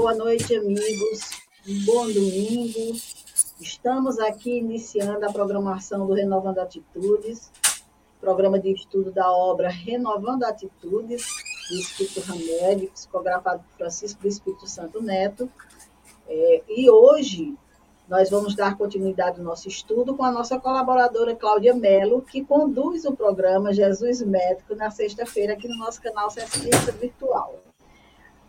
Boa noite, amigos. Um bom domingo. Estamos aqui iniciando a programação do Renovando Atitudes, programa de estudo da obra Renovando Atitudes, do Espírito Ramelli, psicografado por Francisco do Espírito Santo Neto. É, e hoje nós vamos dar continuidade ao nosso estudo com a nossa colaboradora Cláudia Mello, que conduz o programa Jesus Médico na sexta-feira aqui no nosso canal Ciência Virtual.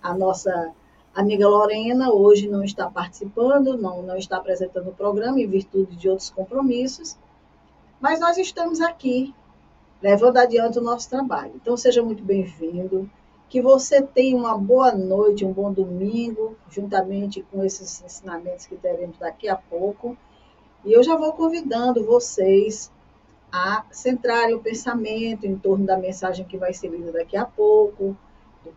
A nossa amiga Lorena hoje não está participando, não, não está apresentando o programa em virtude de outros compromissos, mas nós estamos aqui levando adiante o nosso trabalho. Então, seja muito bem-vindo. Que você tenha uma boa noite, um bom domingo, juntamente com esses ensinamentos que teremos daqui a pouco. E eu já vou convidando vocês a centrarem o pensamento em torno da mensagem que vai ser lida daqui a pouco,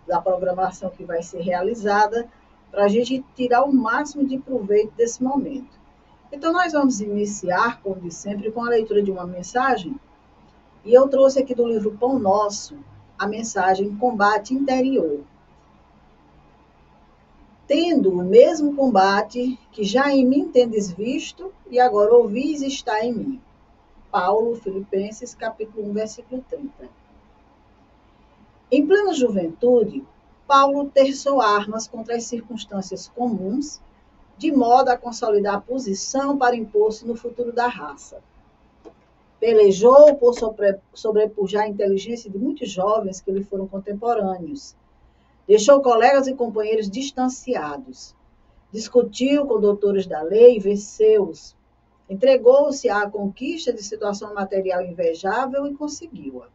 da programação que vai ser realizada, para a gente tirar o máximo de proveito desse momento. Então, nós vamos iniciar, como de sempre, com a leitura de uma mensagem. E eu trouxe aqui do livro Pão Nosso a mensagem Combate Interior. Tendo o mesmo combate que já em mim tendes visto e agora ouvis está em mim. Paulo, Filipenses, capítulo 1, versículo 30. Em plena juventude, Paulo terçou armas contra as circunstâncias comuns, de modo a consolidar a posição para impor-se no futuro da raça. Pelejou por sobrepujar a inteligência de muitos jovens que lhe foram contemporâneos. Deixou colegas e companheiros distanciados. Discutiu com doutores da lei e venceu-os. Entregou-se à conquista de situação material invejável e conseguiu-a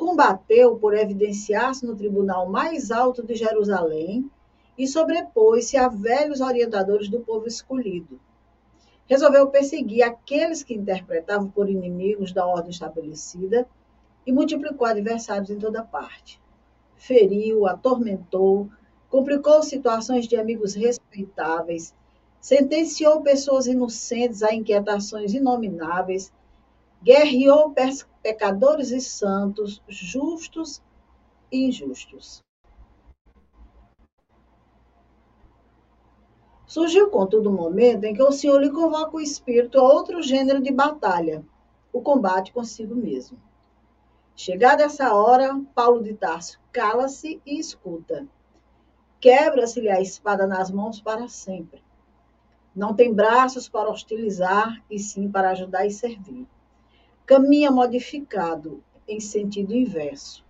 combateu por evidenciar-se no tribunal mais alto de Jerusalém e sobrepôs-se a velhos orientadores do povo escolhido. Resolveu perseguir aqueles que interpretavam por inimigos da ordem estabelecida e multiplicou adversários em toda parte. Feriu, atormentou, complicou situações de amigos respeitáveis, sentenciou pessoas inocentes a inquietações inomináveis, guerreou pecadores e santos, justos e injustos. Surgiu, contudo, um momento em que o Senhor lhe convoca o espírito a outro gênero de batalha, o combate consigo mesmo. Chegada essa hora, Paulo de Tarso cala-se e escuta. Quebra-se-lhe a espada nas mãos para sempre. Não tem braços para hostilizar, e sim para ajudar e servir caminha modificado em sentido inverso.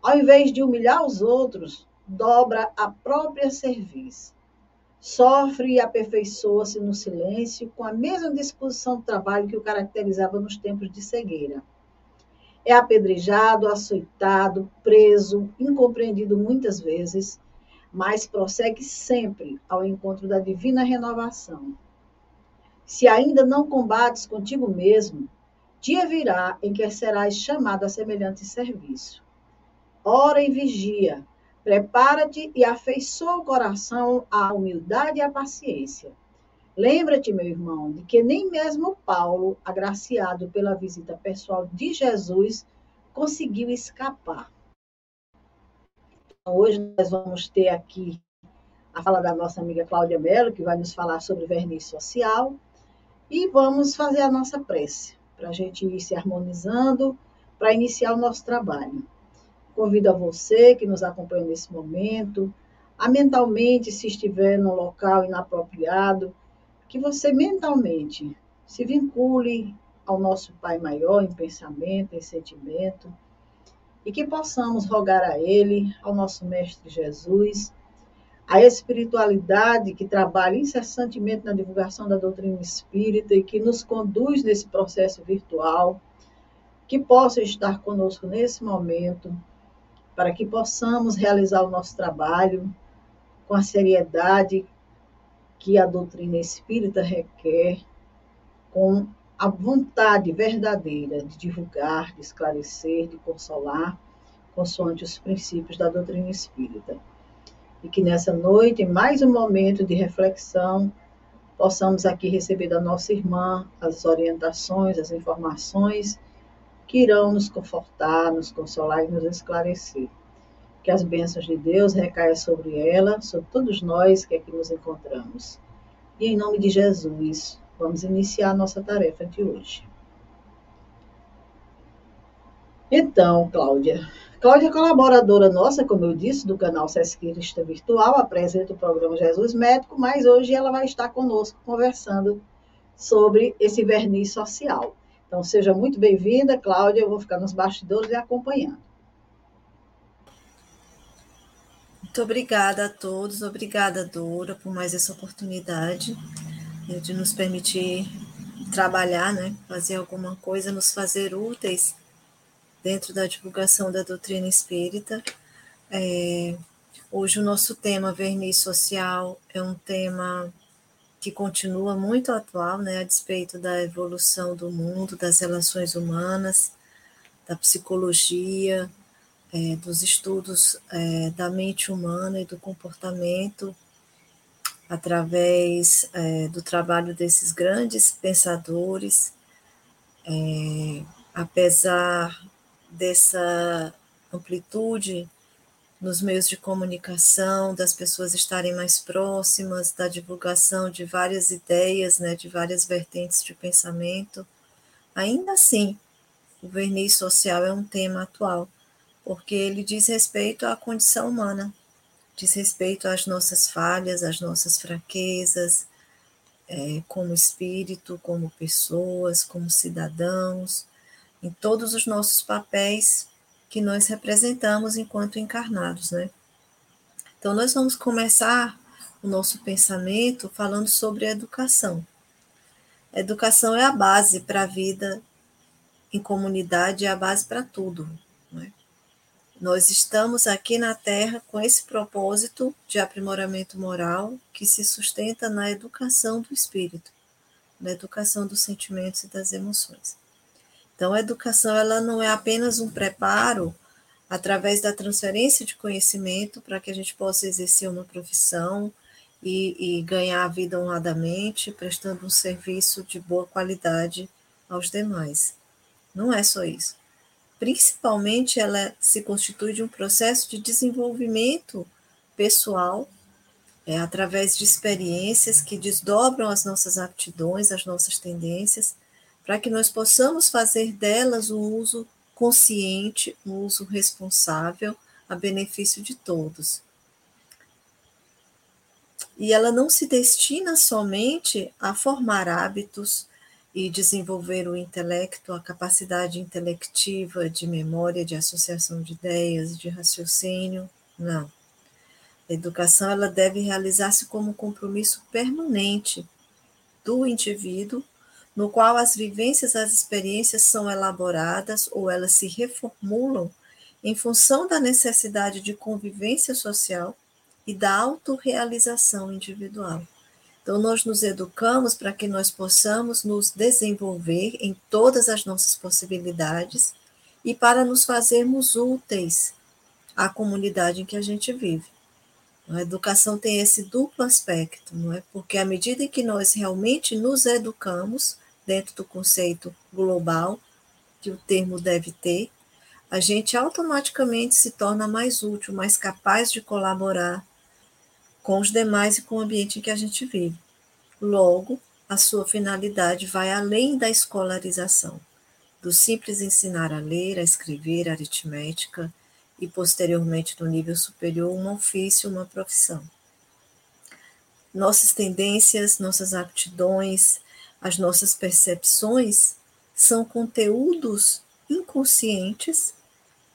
Ao invés de humilhar os outros, dobra a própria serviço. Sofre e aperfeiçoa-se no silêncio com a mesma disposição de trabalho que o caracterizava nos tempos de cegueira. É apedrejado, açoitado, preso, incompreendido muitas vezes, mas prossegue sempre ao encontro da divina renovação. Se ainda não combates contigo mesmo, Dia virá em que serás chamado a semelhante serviço. Ora e vigia, prepara-te e afeiçoa o coração à humildade e à paciência. Lembra-te, meu irmão, de que nem mesmo Paulo, agraciado pela visita pessoal de Jesus, conseguiu escapar. Então, hoje nós vamos ter aqui a fala da nossa amiga Cláudia Mello, que vai nos falar sobre verniz social, e vamos fazer a nossa prece para a gente ir se harmonizando para iniciar o nosso trabalho. Convido a você que nos acompanha nesse momento, a mentalmente, se estiver no local inapropriado, que você mentalmente se vincule ao nosso Pai maior em pensamento, em sentimento, e que possamos rogar a Ele, ao nosso Mestre Jesus, a espiritualidade que trabalha incessantemente na divulgação da doutrina espírita e que nos conduz nesse processo virtual, que possa estar conosco nesse momento, para que possamos realizar o nosso trabalho com a seriedade que a doutrina espírita requer, com a vontade verdadeira de divulgar, de esclarecer, de consolar, consoante os princípios da doutrina espírita e que nessa noite, mais um momento de reflexão, possamos aqui receber da nossa irmã as orientações, as informações que irão nos confortar, nos consolar e nos esclarecer. que as bênçãos de Deus recaiam sobre ela, sobre todos nós que aqui nos encontramos. E em nome de Jesus, vamos iniciar a nossa tarefa de hoje. Então, Cláudia. Cláudia é colaboradora nossa, como eu disse, do canal Sesquirista Virtual, apresenta o programa Jesus Médico, mas hoje ela vai estar conosco conversando sobre esse verniz social. Então, seja muito bem-vinda, Cláudia. Eu vou ficar nos bastidores e acompanhando. Muito obrigada a todos, obrigada, Dora, por mais essa oportunidade né, de nos permitir trabalhar, né, fazer alguma coisa, nos fazer úteis dentro da divulgação da doutrina espírita. É, hoje o nosso tema verniz social é um tema que continua muito atual, né, a despeito da evolução do mundo, das relações humanas, da psicologia, é, dos estudos é, da mente humana e do comportamento, através é, do trabalho desses grandes pensadores, é, apesar dessa amplitude nos meios de comunicação, das pessoas estarem mais próximas, da divulgação de várias ideias, né, de várias vertentes de pensamento. Ainda assim, o verniz social é um tema atual, porque ele diz respeito à condição humana, diz respeito às nossas falhas, às nossas fraquezas, é, como espírito, como pessoas, como cidadãos, em todos os nossos papéis que nós representamos enquanto encarnados, né? Então, nós vamos começar o nosso pensamento falando sobre a educação. A educação é a base para a vida em comunidade, é a base para tudo. Né? Nós estamos aqui na Terra com esse propósito de aprimoramento moral que se sustenta na educação do espírito, na educação dos sentimentos e das emoções. Então, a educação ela não é apenas um preparo através da transferência de conhecimento para que a gente possa exercer uma profissão e, e ganhar a vida honradamente, prestando um serviço de boa qualidade aos demais. Não é só isso. Principalmente, ela se constitui de um processo de desenvolvimento pessoal, é, através de experiências que desdobram as nossas aptidões, as nossas tendências, para que nós possamos fazer delas um uso consciente, um uso responsável, a benefício de todos. E ela não se destina somente a formar hábitos e desenvolver o intelecto, a capacidade intelectiva de memória, de associação de ideias, de raciocínio, não. A educação ela deve realizar-se como um compromisso permanente do indivíduo no qual as vivências, as experiências são elaboradas ou elas se reformulam em função da necessidade de convivência social e da autorrealização individual. Então, nós nos educamos para que nós possamos nos desenvolver em todas as nossas possibilidades e para nos fazermos úteis à comunidade em que a gente vive. A educação tem esse duplo aspecto, não é? Porque à medida em que nós realmente nos educamos, dentro do conceito global que o termo deve ter, a gente automaticamente se torna mais útil, mais capaz de colaborar com os demais e com o ambiente em que a gente vive. Logo, a sua finalidade vai além da escolarização, do simples ensinar a ler, a escrever, a aritmética e, posteriormente, no nível superior, um ofício, uma profissão. Nossas tendências, nossas aptidões, as nossas percepções são conteúdos inconscientes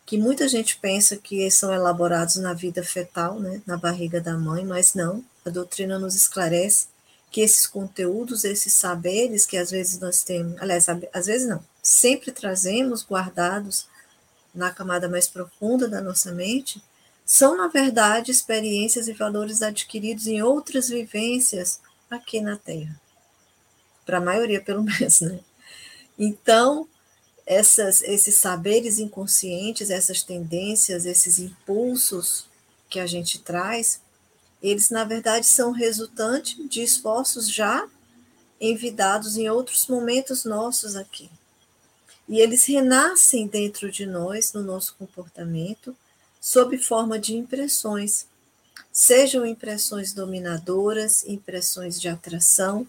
que muita gente pensa que são elaborados na vida fetal, né, na barriga da mãe, mas não. A doutrina nos esclarece que esses conteúdos, esses saberes que às vezes nós temos, aliás, às vezes não, sempre trazemos guardados na camada mais profunda da nossa mente, são, na verdade, experiências e valores adquiridos em outras vivências aqui na Terra para a maioria pelo menos, né? Então, essas, esses saberes inconscientes, essas tendências, esses impulsos que a gente traz, eles na verdade são resultante de esforços já envidados em outros momentos nossos aqui. E eles renascem dentro de nós, no nosso comportamento, sob forma de impressões, sejam impressões dominadoras, impressões de atração,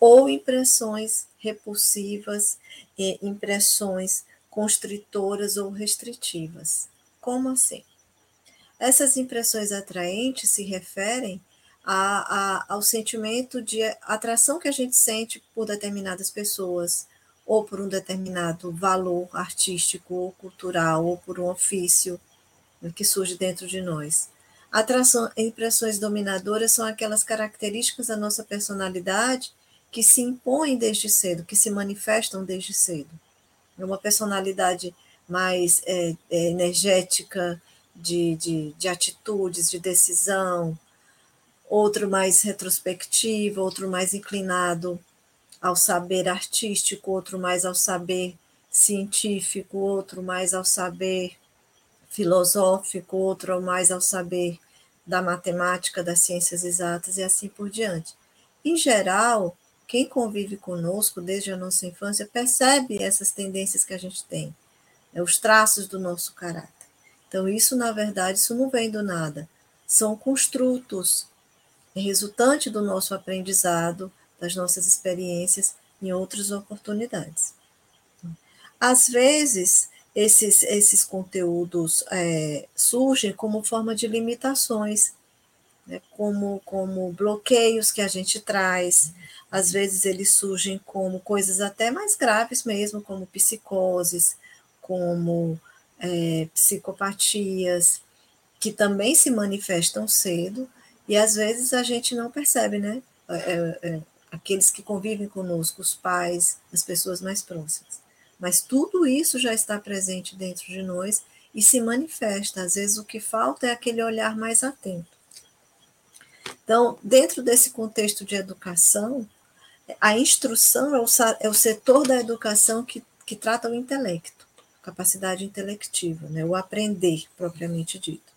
ou impressões repulsivas, e impressões constritoras ou restritivas. Como assim? Essas impressões atraentes se referem a, a, ao sentimento de atração que a gente sente por determinadas pessoas, ou por um determinado valor artístico ou cultural, ou por um ofício que surge dentro de nós. Atração, impressões dominadoras são aquelas características da nossa personalidade que se impõem desde cedo, que se manifestam desde cedo. É uma personalidade mais é, é, energética, de, de, de atitudes, de decisão, outro mais retrospectivo, outro mais inclinado ao saber artístico, outro mais ao saber científico, outro mais ao saber filosófico, outro mais ao saber da matemática, das ciências exatas e assim por diante. Em geral, quem convive conosco desde a nossa infância percebe essas tendências que a gente tem, né, os traços do nosso caráter. Então, isso, na verdade, isso não vem do nada. São construtos resultante do nosso aprendizado, das nossas experiências em outras oportunidades. Às vezes, esses, esses conteúdos é, surgem como forma de limitações, né, como, como bloqueios que a gente traz, às vezes eles surgem como coisas até mais graves mesmo, como psicoses, como é, psicopatias, que também se manifestam cedo, e às vezes a gente não percebe, né? É, é, é aqueles que convivem conosco, os pais, as pessoas mais próximas. Mas tudo isso já está presente dentro de nós e se manifesta. Às vezes o que falta é aquele olhar mais atento. Então, dentro desse contexto de educação, a instrução é o, é o setor da educação que, que trata o intelecto, capacidade intelectiva, né? o aprender propriamente dito.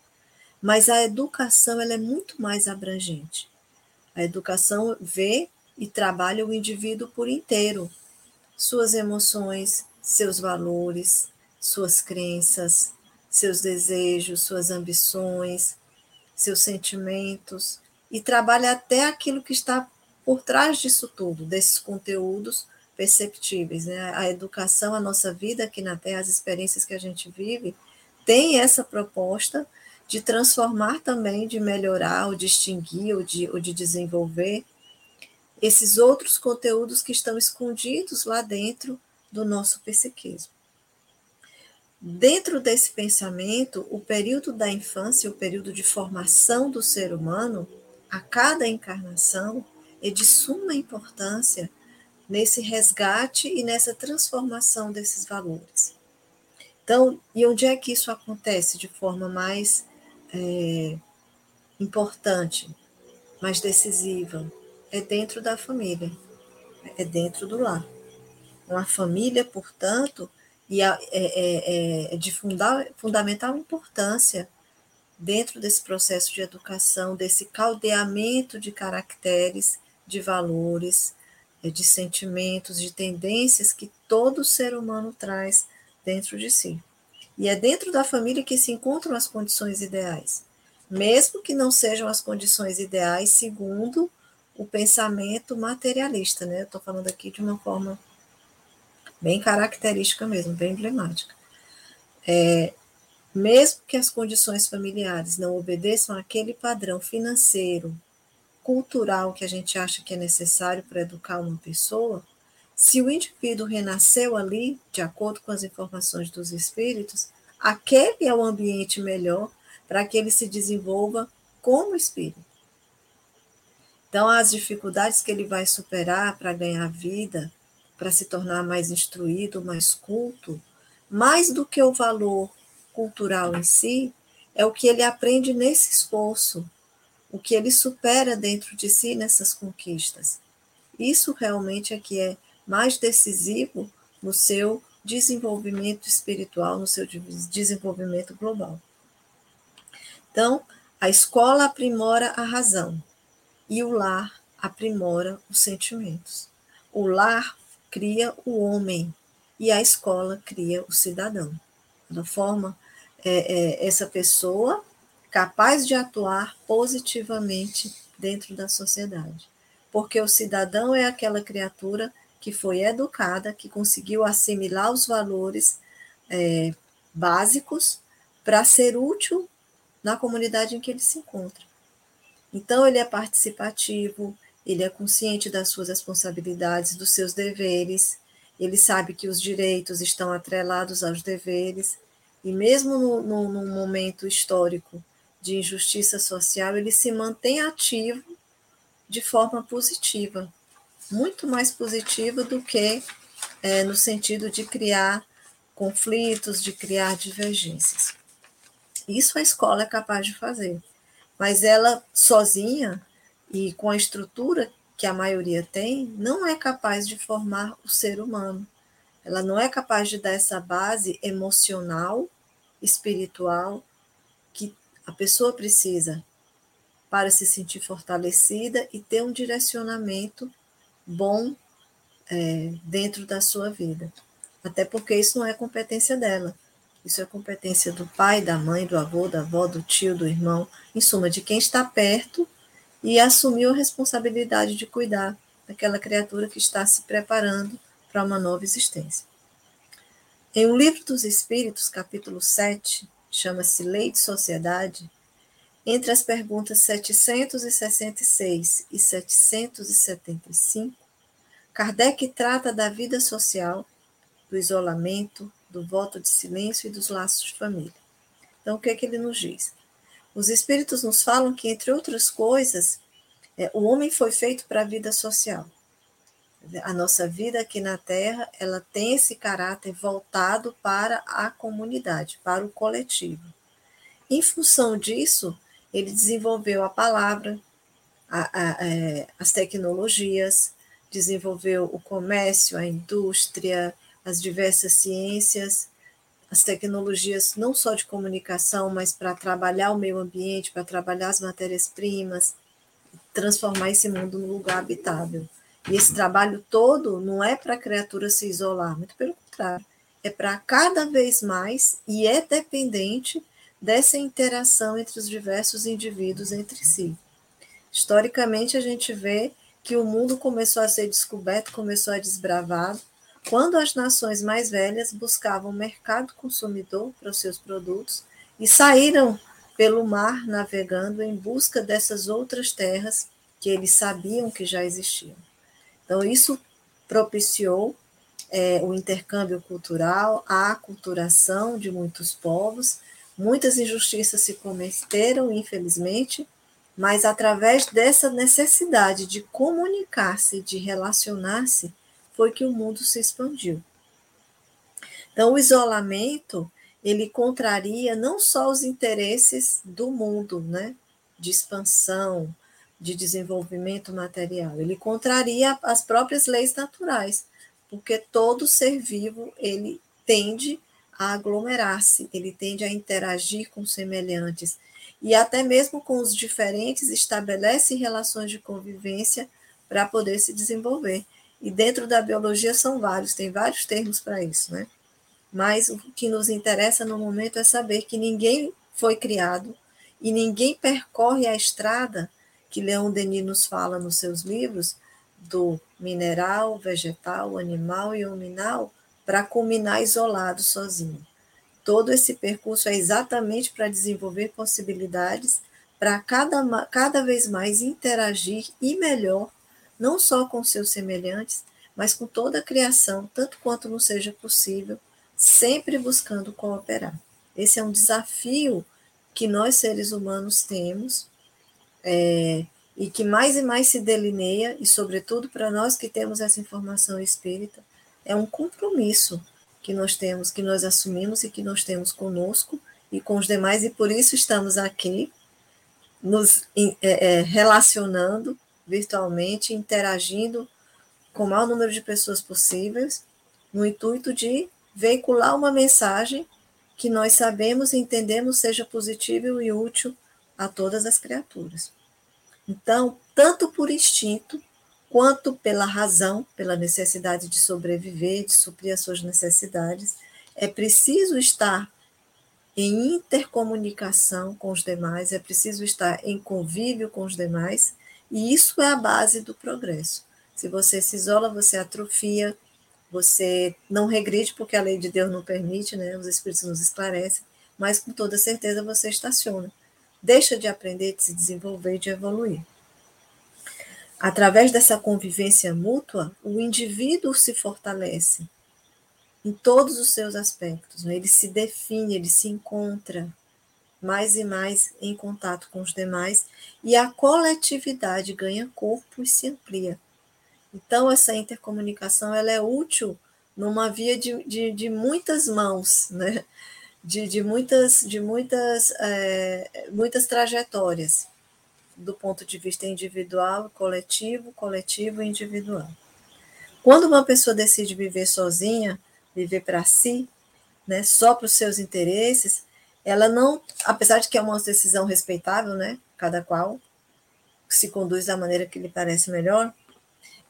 Mas a educação ela é muito mais abrangente. A educação vê e trabalha o indivíduo por inteiro, suas emoções, seus valores, suas crenças, seus desejos, suas ambições, seus sentimentos, e trabalha até aquilo que está por trás disso tudo, desses conteúdos perceptíveis. Né? A educação, a nossa vida aqui na Terra, as experiências que a gente vive, tem essa proposta de transformar também, de melhorar, ou distinguir, ou de, ou de desenvolver esses outros conteúdos que estão escondidos lá dentro do nosso psiquismo. Dentro desse pensamento, o período da infância, o período de formação do ser humano, a cada encarnação, é de suma importância nesse resgate e nessa transformação desses valores. Então, e onde é que isso acontece de forma mais é, importante, mais decisiva? é dentro da família, é dentro do lar. Uma família, portanto, e é, é, é, de fundamental importância dentro desse processo de educação, desse caldeamento de caracteres, de valores, é, de sentimentos, de tendências que todo ser humano traz dentro de si. E é dentro da família que se encontram as condições ideais, mesmo que não sejam as condições ideais segundo o pensamento materialista, né? Eu estou falando aqui de uma forma bem característica mesmo, bem emblemática. É, mesmo que as condições familiares não obedeçam àquele padrão financeiro, cultural que a gente acha que é necessário para educar uma pessoa, se o indivíduo renasceu ali, de acordo com as informações dos espíritos, aquele é o ambiente melhor para que ele se desenvolva como espírito. Então, as dificuldades que ele vai superar para ganhar vida, para se tornar mais instruído, mais culto, mais do que o valor cultural em si, é o que ele aprende nesse esforço, o que ele supera dentro de si nessas conquistas. Isso realmente é que é mais decisivo no seu desenvolvimento espiritual, no seu desenvolvimento global. Então, a escola aprimora a razão, e o lar aprimora os sentimentos. O lar cria o homem e a escola cria o cidadão. Ela forma é, é, essa pessoa capaz de atuar positivamente dentro da sociedade. Porque o cidadão é aquela criatura que foi educada, que conseguiu assimilar os valores é, básicos para ser útil na comunidade em que ele se encontra. Então, ele é participativo, ele é consciente das suas responsabilidades, dos seus deveres, ele sabe que os direitos estão atrelados aos deveres, e mesmo no, num momento histórico de injustiça social, ele se mantém ativo de forma positiva, muito mais positiva do que é, no sentido de criar conflitos, de criar divergências. Isso a escola é capaz de fazer, mas ela sozinha e com a estrutura que a maioria tem, não é capaz de formar o ser humano. Ela não é capaz de dar essa base emocional, espiritual, que a pessoa precisa para se sentir fortalecida e ter um direcionamento bom é, dentro da sua vida. Até porque isso não é competência dela. Isso é competência do pai, da mãe, do avô, da avó, do tio, do irmão, em suma, de quem está perto e assumiu a responsabilidade de cuidar daquela criatura que está se preparando para uma nova existência. Em O Livro dos Espíritos, capítulo 7, chama-se Lei de Sociedade, entre as perguntas 766 e 775, Kardec trata da vida social, do isolamento, do voto de silêncio e dos laços de família. Então, o que é que ele nos diz? Os espíritos nos falam que, entre outras coisas, é, o homem foi feito para a vida social. A nossa vida aqui na Terra, ela tem esse caráter voltado para a comunidade, para o coletivo. Em função disso, ele desenvolveu a palavra, a, a, é, as tecnologias, desenvolveu o comércio, a indústria, as diversas ciências, as tecnologias não só de comunicação, mas para trabalhar o meio ambiente, para trabalhar as matérias-primas, transformar esse mundo num lugar habitável. E esse trabalho todo não é para a criatura se isolar, muito pelo contrário, é para cada vez mais e é dependente dessa interação entre os diversos indivíduos entre si. Historicamente, a gente vê que o mundo começou a ser descoberto, começou a desbravado, quando as nações mais velhas buscavam mercado consumidor para os seus produtos e saíram pelo mar navegando em busca dessas outras terras que eles sabiam que já existiam. Então, isso propiciou é, o intercâmbio cultural, a aculturação de muitos povos. Muitas injustiças se cometeram, infelizmente, mas através dessa necessidade de comunicar-se, de relacionar-se, foi que o mundo se expandiu. Então, o isolamento, ele contraria não só os interesses do mundo, né, de expansão, de desenvolvimento material, ele contraria as próprias leis naturais, porque todo ser vivo, ele tende a aglomerar-se, ele tende a interagir com semelhantes, e até mesmo com os diferentes estabelece relações de convivência para poder se desenvolver. E dentro da biologia são vários, tem vários termos para isso, né? Mas o que nos interessa no momento é saber que ninguém foi criado e ninguém percorre a estrada que Leon Denis nos fala nos seus livros do mineral, vegetal, animal e hominal para culminar isolado sozinho. Todo esse percurso é exatamente para desenvolver possibilidades para cada, cada vez mais interagir e melhor não só com seus semelhantes, mas com toda a criação, tanto quanto não seja possível, sempre buscando cooperar. Esse é um desafio que nós, seres humanos, temos é, e que mais e mais se delineia, e, sobretudo, para nós que temos essa informação espírita, é um compromisso que nós temos, que nós assumimos e que nós temos conosco e com os demais, e por isso estamos aqui, nos é, é, relacionando virtualmente, interagindo com o maior número de pessoas possíveis, no intuito de veicular uma mensagem que nós sabemos e entendemos seja positiva e útil a todas as criaturas. Então, tanto por instinto, quanto pela razão, pela necessidade de sobreviver, de suprir as suas necessidades, é preciso estar em intercomunicação com os demais, é preciso estar em convívio com os demais, e isso é a base do progresso. Se você se isola, você atrofia, você não regride, porque a lei de Deus não permite, né? Os espíritos nos esclarecem, mas com toda certeza você estaciona. Deixa de aprender, de se desenvolver, de evoluir. Através dessa convivência mútua, o indivíduo se fortalece em todos os seus aspectos. Né? Ele se define, ele se encontra mais e mais em contato com os demais e a coletividade ganha corpo e se amplia. Então, essa intercomunicação ela é útil numa via de, de, de muitas mãos, né? De, de muitas, de muitas, é, muitas trajetórias, do ponto de vista individual, coletivo, coletivo e individual. Quando uma pessoa decide viver sozinha, viver para si, né, só para os seus interesses, ela não, apesar de que é uma decisão respeitável, né, cada qual se conduz da maneira que lhe parece melhor,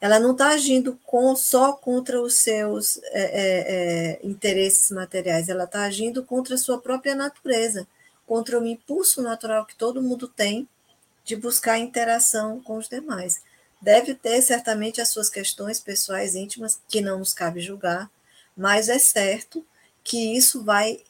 ela não está agindo com, só contra os seus é, é, é, interesses materiais, ela está agindo contra a sua própria natureza, contra o impulso natural que todo mundo tem de buscar interação com os demais. Deve ter certamente as suas questões pessoais íntimas, que não nos cabe julgar, mas é certo que isso vai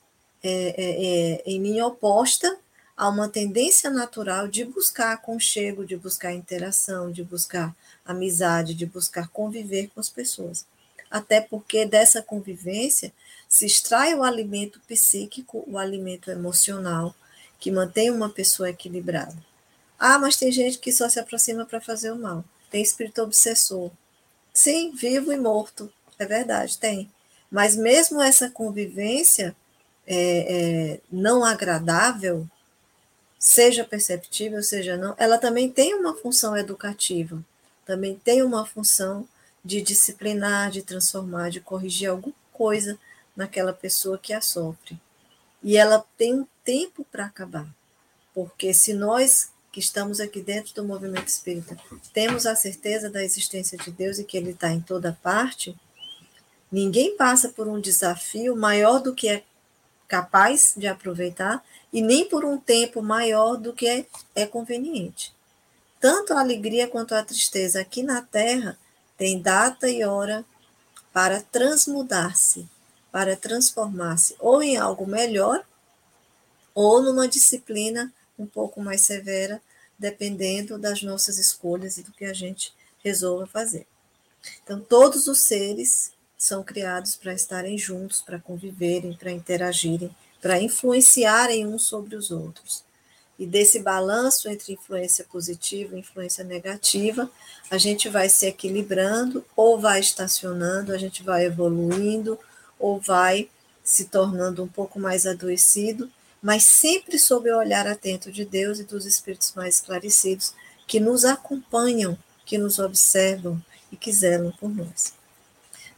é, é, é, em linha oposta a uma tendência natural de buscar aconchego, de buscar interação, de buscar amizade, de buscar conviver com as pessoas. Até porque dessa convivência se extrai o alimento psíquico, o alimento emocional, que mantém uma pessoa equilibrada. Ah, mas tem gente que só se aproxima para fazer o mal. Tem espírito obsessor. Sim, vivo e morto. É verdade, tem. Mas mesmo essa convivência é, é, não agradável, seja perceptível, seja não, ela também tem uma função educativa, também tem uma função de disciplinar, de transformar, de corrigir alguma coisa naquela pessoa que a sofre. E ela tem um tempo para acabar, porque se nós que estamos aqui dentro do movimento espírita temos a certeza da existência de Deus e que Ele está em toda parte, ninguém passa por um desafio maior do que é capaz de aproveitar e nem por um tempo maior do que é, é conveniente. Tanto a alegria quanto a tristeza aqui na Terra tem data e hora para transmudar-se, para transformar-se ou em algo melhor ou numa disciplina um pouco mais severa, dependendo das nossas escolhas e do que a gente resolva fazer. Então, todos os seres são criados para estarem juntos, para conviverem, para interagirem, para influenciarem uns sobre os outros. E desse balanço entre influência positiva e influência negativa, a gente vai se equilibrando, ou vai estacionando, a gente vai evoluindo, ou vai se tornando um pouco mais adoecido, mas sempre sob o olhar atento de Deus e dos espíritos mais esclarecidos que nos acompanham, que nos observam e que zelam por nós.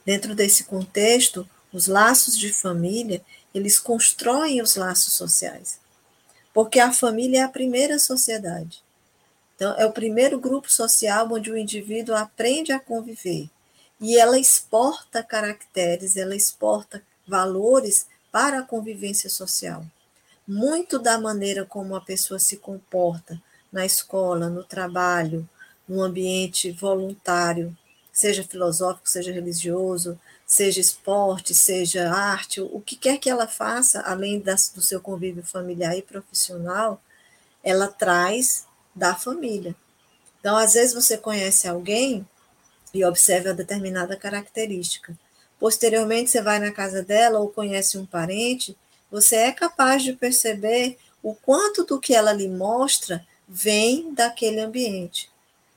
Dentro desse contexto, os laços de família, eles constroem os laços sociais. Porque a família é a primeira sociedade. Então, é o primeiro grupo social onde o indivíduo aprende a conviver. E ela exporta caracteres, ela exporta valores para a convivência social. Muito da maneira como a pessoa se comporta na escola, no trabalho, no ambiente voluntário, seja filosófico, seja religioso, seja esporte, seja arte, o que quer que ela faça, além das, do seu convívio familiar e profissional, ela traz da família. Então, às vezes você conhece alguém e observa determinada característica. Posteriormente, você vai na casa dela ou conhece um parente, você é capaz de perceber o quanto do que ela lhe mostra vem daquele ambiente.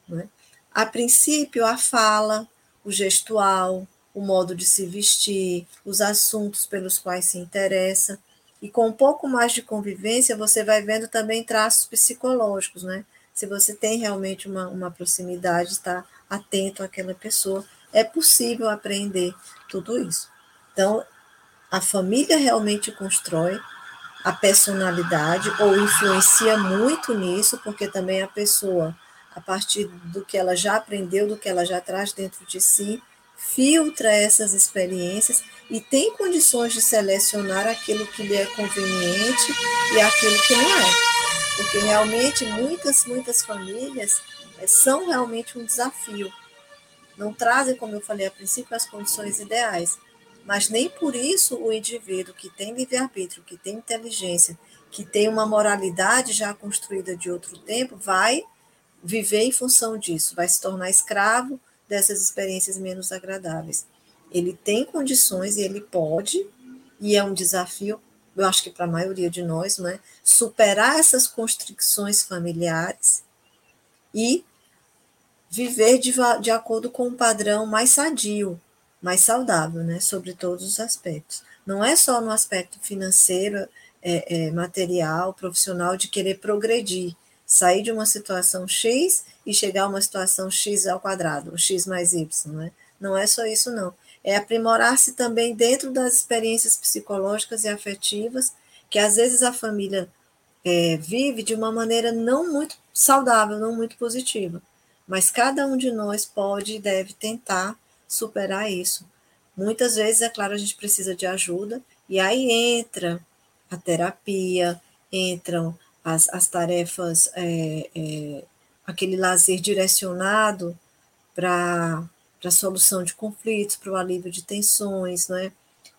Não é? A princípio, a fala, o gestual, o modo de se vestir, os assuntos pelos quais se interessa. E com um pouco mais de convivência, você vai vendo também traços psicológicos, né? Se você tem realmente uma, uma proximidade, está atento àquela pessoa, é possível aprender tudo isso. Então, a família realmente constrói a personalidade ou influencia muito nisso, porque também a pessoa a partir do que ela já aprendeu, do que ela já traz dentro de si, filtra essas experiências e tem condições de selecionar aquilo que lhe é conveniente e aquilo que não é. Porque realmente muitas, muitas famílias eh, são realmente um desafio. Não trazem, como eu falei a princípio, as condições ideais. Mas nem por isso o indivíduo que tem livre-arbítrio, que tem inteligência, que tem uma moralidade já construída de outro tempo, vai viver em função disso, vai se tornar escravo dessas experiências menos agradáveis. Ele tem condições e ele pode, e é um desafio, eu acho que para a maioria de nós, não é? superar essas constricções familiares e viver de, de acordo com um padrão mais sadio, mais saudável, né? sobre todos os aspectos. Não é só no aspecto financeiro, é, é, material, profissional, de querer progredir, sair de uma situação X e chegar a uma situação X ao quadrado, X mais Y, né? Não é só isso, não. É aprimorar-se também dentro das experiências psicológicas e afetivas, que às vezes a família é, vive de uma maneira não muito saudável, não muito positiva. Mas cada um de nós pode e deve tentar superar isso. Muitas vezes, é claro, a gente precisa de ajuda, e aí entra a terapia, entram as, as tarefas, é, é, aquele lazer direcionado para a solução de conflitos, para o alívio de tensões, né?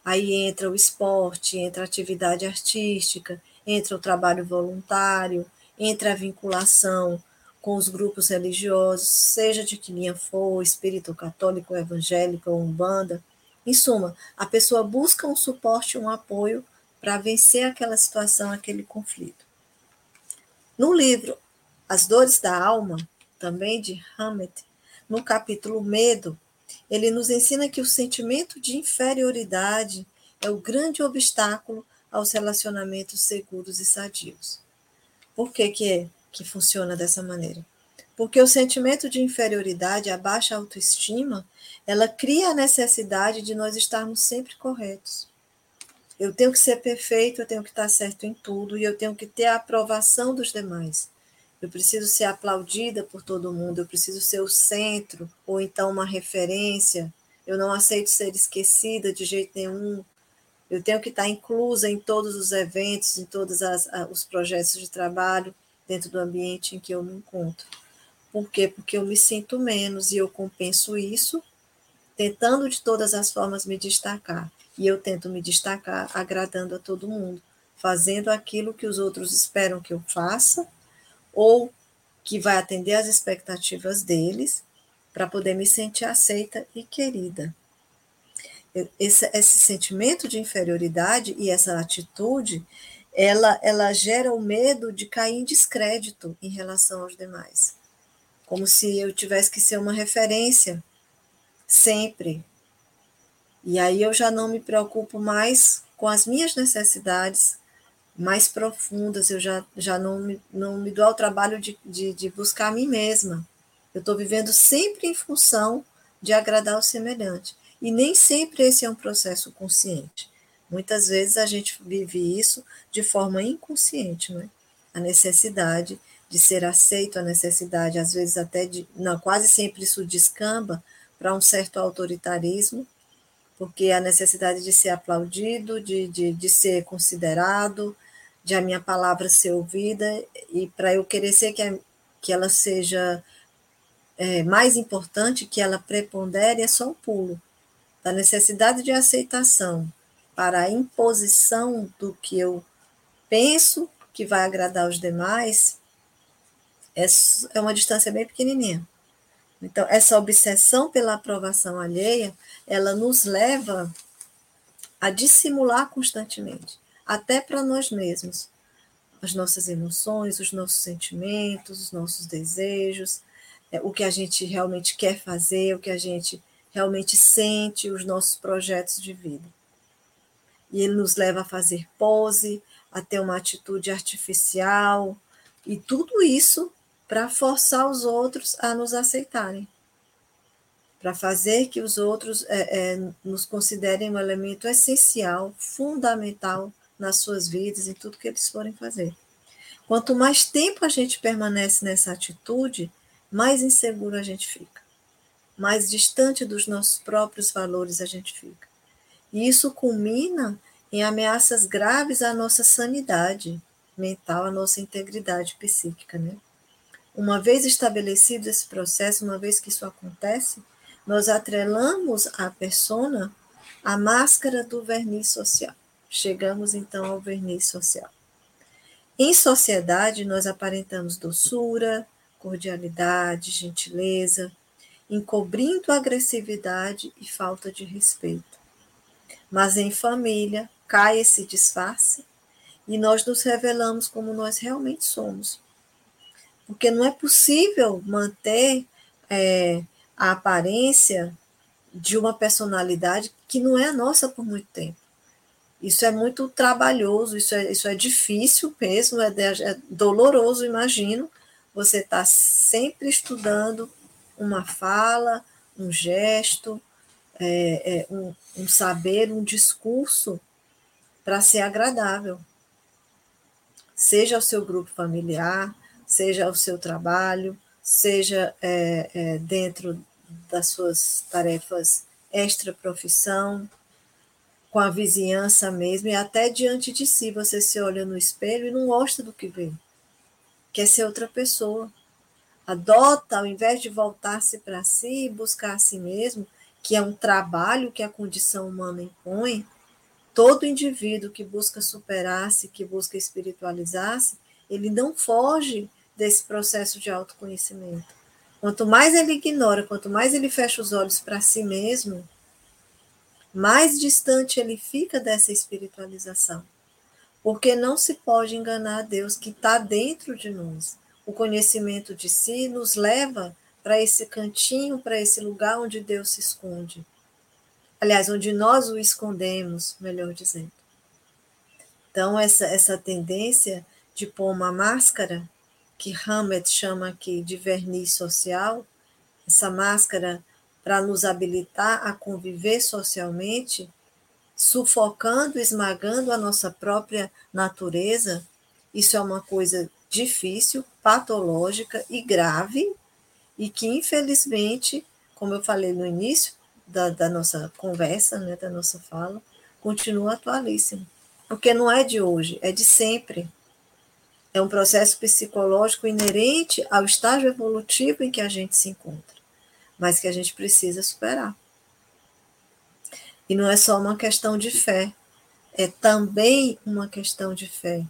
Aí entra o esporte, entra a atividade artística, entra o trabalho voluntário, entra a vinculação com os grupos religiosos, seja de que linha for, espírito católico, evangélico ou umbanda. Em suma, a pessoa busca um suporte, um apoio para vencer aquela situação, aquele conflito. No livro As Dores da Alma, também de Hammett, no capítulo Medo, ele nos ensina que o sentimento de inferioridade é o grande obstáculo aos relacionamentos seguros e sadios. Por que, que, é, que funciona dessa maneira? Porque o sentimento de inferioridade, a baixa autoestima, ela cria a necessidade de nós estarmos sempre corretos. Eu tenho que ser perfeito, eu tenho que estar certo em tudo e eu tenho que ter a aprovação dos demais. Eu preciso ser aplaudida por todo mundo, eu preciso ser o centro ou então uma referência. Eu não aceito ser esquecida de jeito nenhum. Eu tenho que estar inclusa em todos os eventos, em todos os projetos de trabalho, dentro do ambiente em que eu me encontro. Por quê? Porque eu me sinto menos e eu compenso isso, tentando de todas as formas me destacar. E eu tento me destacar agradando a todo mundo, fazendo aquilo que os outros esperam que eu faça, ou que vai atender às expectativas deles, para poder me sentir aceita e querida. Esse, esse, sentimento de inferioridade e essa atitude, ela, ela gera o medo de cair em descrédito em relação aos demais. Como se eu tivesse que ser uma referência sempre, e aí eu já não me preocupo mais com as minhas necessidades mais profundas, eu já, já não, me, não me dou ao trabalho de, de, de buscar a mim mesma. Eu estou vivendo sempre em função de agradar o semelhante. E nem sempre esse é um processo consciente. Muitas vezes a gente vive isso de forma inconsciente, né? A necessidade de ser aceito, a necessidade, às vezes até de. Não, quase sempre isso descamba para um certo autoritarismo porque a necessidade de ser aplaudido, de, de, de ser considerado, de a minha palavra ser ouvida, e para eu querer ser que, que ela seja é, mais importante, que ela prepondere, é só um pulo. Da necessidade de aceitação para a imposição do que eu penso que vai agradar os demais, é, é uma distância bem pequenininha. Então, essa obsessão pela aprovação alheia, ela nos leva a dissimular constantemente, até para nós mesmos, as nossas emoções, os nossos sentimentos, os nossos desejos, é, o que a gente realmente quer fazer, o que a gente realmente sente, os nossos projetos de vida. E ele nos leva a fazer pose, a ter uma atitude artificial, e tudo isso para forçar os outros a nos aceitarem, para fazer que os outros é, é, nos considerem um elemento essencial, fundamental nas suas vidas, em tudo que eles forem fazer. Quanto mais tempo a gente permanece nessa atitude, mais inseguro a gente fica, mais distante dos nossos próprios valores a gente fica. E isso culmina em ameaças graves à nossa sanidade mental, à nossa integridade psíquica, né? Uma vez estabelecido esse processo, uma vez que isso acontece, nós atrelamos à persona a máscara do verniz social. Chegamos então ao verniz social. Em sociedade, nós aparentamos doçura, cordialidade, gentileza, encobrindo agressividade e falta de respeito. Mas em família, cai esse disfarce e nós nos revelamos como nós realmente somos. Porque não é possível manter é, a aparência de uma personalidade que não é a nossa por muito tempo. Isso é muito trabalhoso, isso é, isso é difícil mesmo, é, é doloroso, imagino. Você está sempre estudando uma fala, um gesto, é, é, um, um saber, um discurso para ser agradável. Seja ao seu grupo familiar, seja ao seu trabalho, seja é, é, dentro das suas tarefas extra-profissão, com a vizinhança mesmo, e até diante de si você se olha no espelho e não gosta do que vê. Quer ser outra pessoa. Adota, ao invés de voltar-se para si e buscar a si mesmo, que é um trabalho que a condição humana impõe, todo indivíduo que busca superar-se, que busca espiritualizar-se, ele não foge desse processo de autoconhecimento. Quanto mais ele ignora, quanto mais ele fecha os olhos para si mesmo, mais distante ele fica dessa espiritualização. Porque não se pode enganar a Deus que está dentro de nós. O conhecimento de si nos leva para esse cantinho, para esse lugar onde Deus se esconde. Aliás, onde nós o escondemos, melhor dizendo. Então, essa, essa tendência de pôr uma máscara, que Hammett chama aqui de verniz social, essa máscara para nos habilitar a conviver socialmente, sufocando, esmagando a nossa própria natureza, isso é uma coisa difícil, patológica e grave, e que, infelizmente, como eu falei no início da, da nossa conversa, né, da nossa fala, continua atualíssimo. Porque não é de hoje, é de sempre. É um processo psicológico inerente ao estágio evolutivo em que a gente se encontra mas que a gente precisa superar. E não é só uma questão de fé, é também uma questão de fé.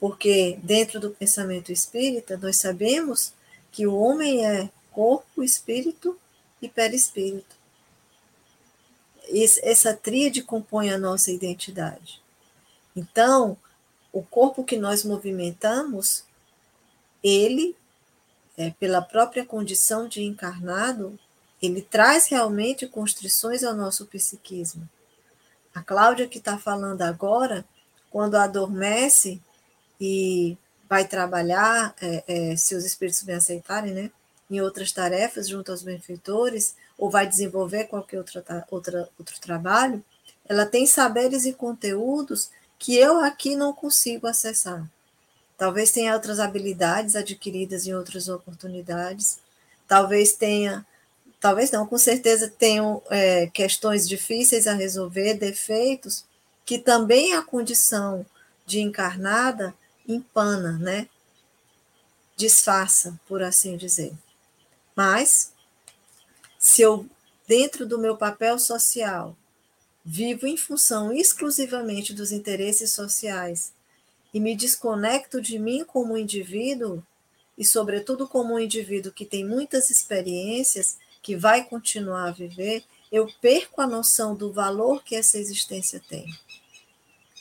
Porque dentro do pensamento espírita, nós sabemos que o homem é corpo, espírito e perispírito. Essa tríade compõe a nossa identidade. Então, o corpo que nós movimentamos, ele, é, pela própria condição de encarnado, ele traz realmente constrições ao nosso psiquismo. A Cláudia que está falando agora, quando adormece e vai trabalhar, é, é, se os espíritos me aceitarem, né, em outras tarefas junto aos benfeitores, ou vai desenvolver qualquer outra, outra, outro trabalho, ela tem saberes e conteúdos que eu aqui não consigo acessar. Talvez tenha outras habilidades adquiridas em outras oportunidades, talvez tenha talvez não, com certeza tenham é, questões difíceis a resolver, defeitos, que também a condição de encarnada empana, né? Disfarça, por assim dizer. Mas, se eu, dentro do meu papel social, vivo em função exclusivamente dos interesses sociais e me desconecto de mim como indivíduo, e sobretudo como um indivíduo que tem muitas experiências, que vai continuar a viver, eu perco a noção do valor que essa existência tem.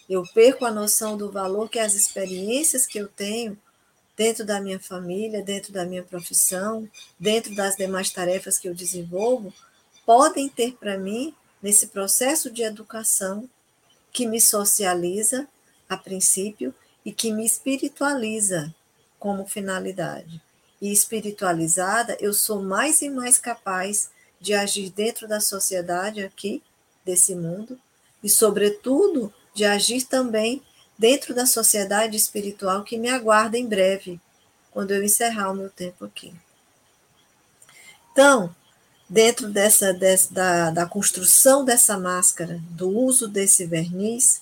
Eu perco a noção do valor que as experiências que eu tenho dentro da minha família, dentro da minha profissão, dentro das demais tarefas que eu desenvolvo, podem ter para mim nesse processo de educação que me socializa a princípio e que me espiritualiza como finalidade e espiritualizada, eu sou mais e mais capaz de agir dentro da sociedade aqui, desse mundo, e, sobretudo, de agir também dentro da sociedade espiritual que me aguarda em breve, quando eu encerrar o meu tempo aqui. Então, dentro dessa, dessa da, da construção dessa máscara, do uso desse verniz,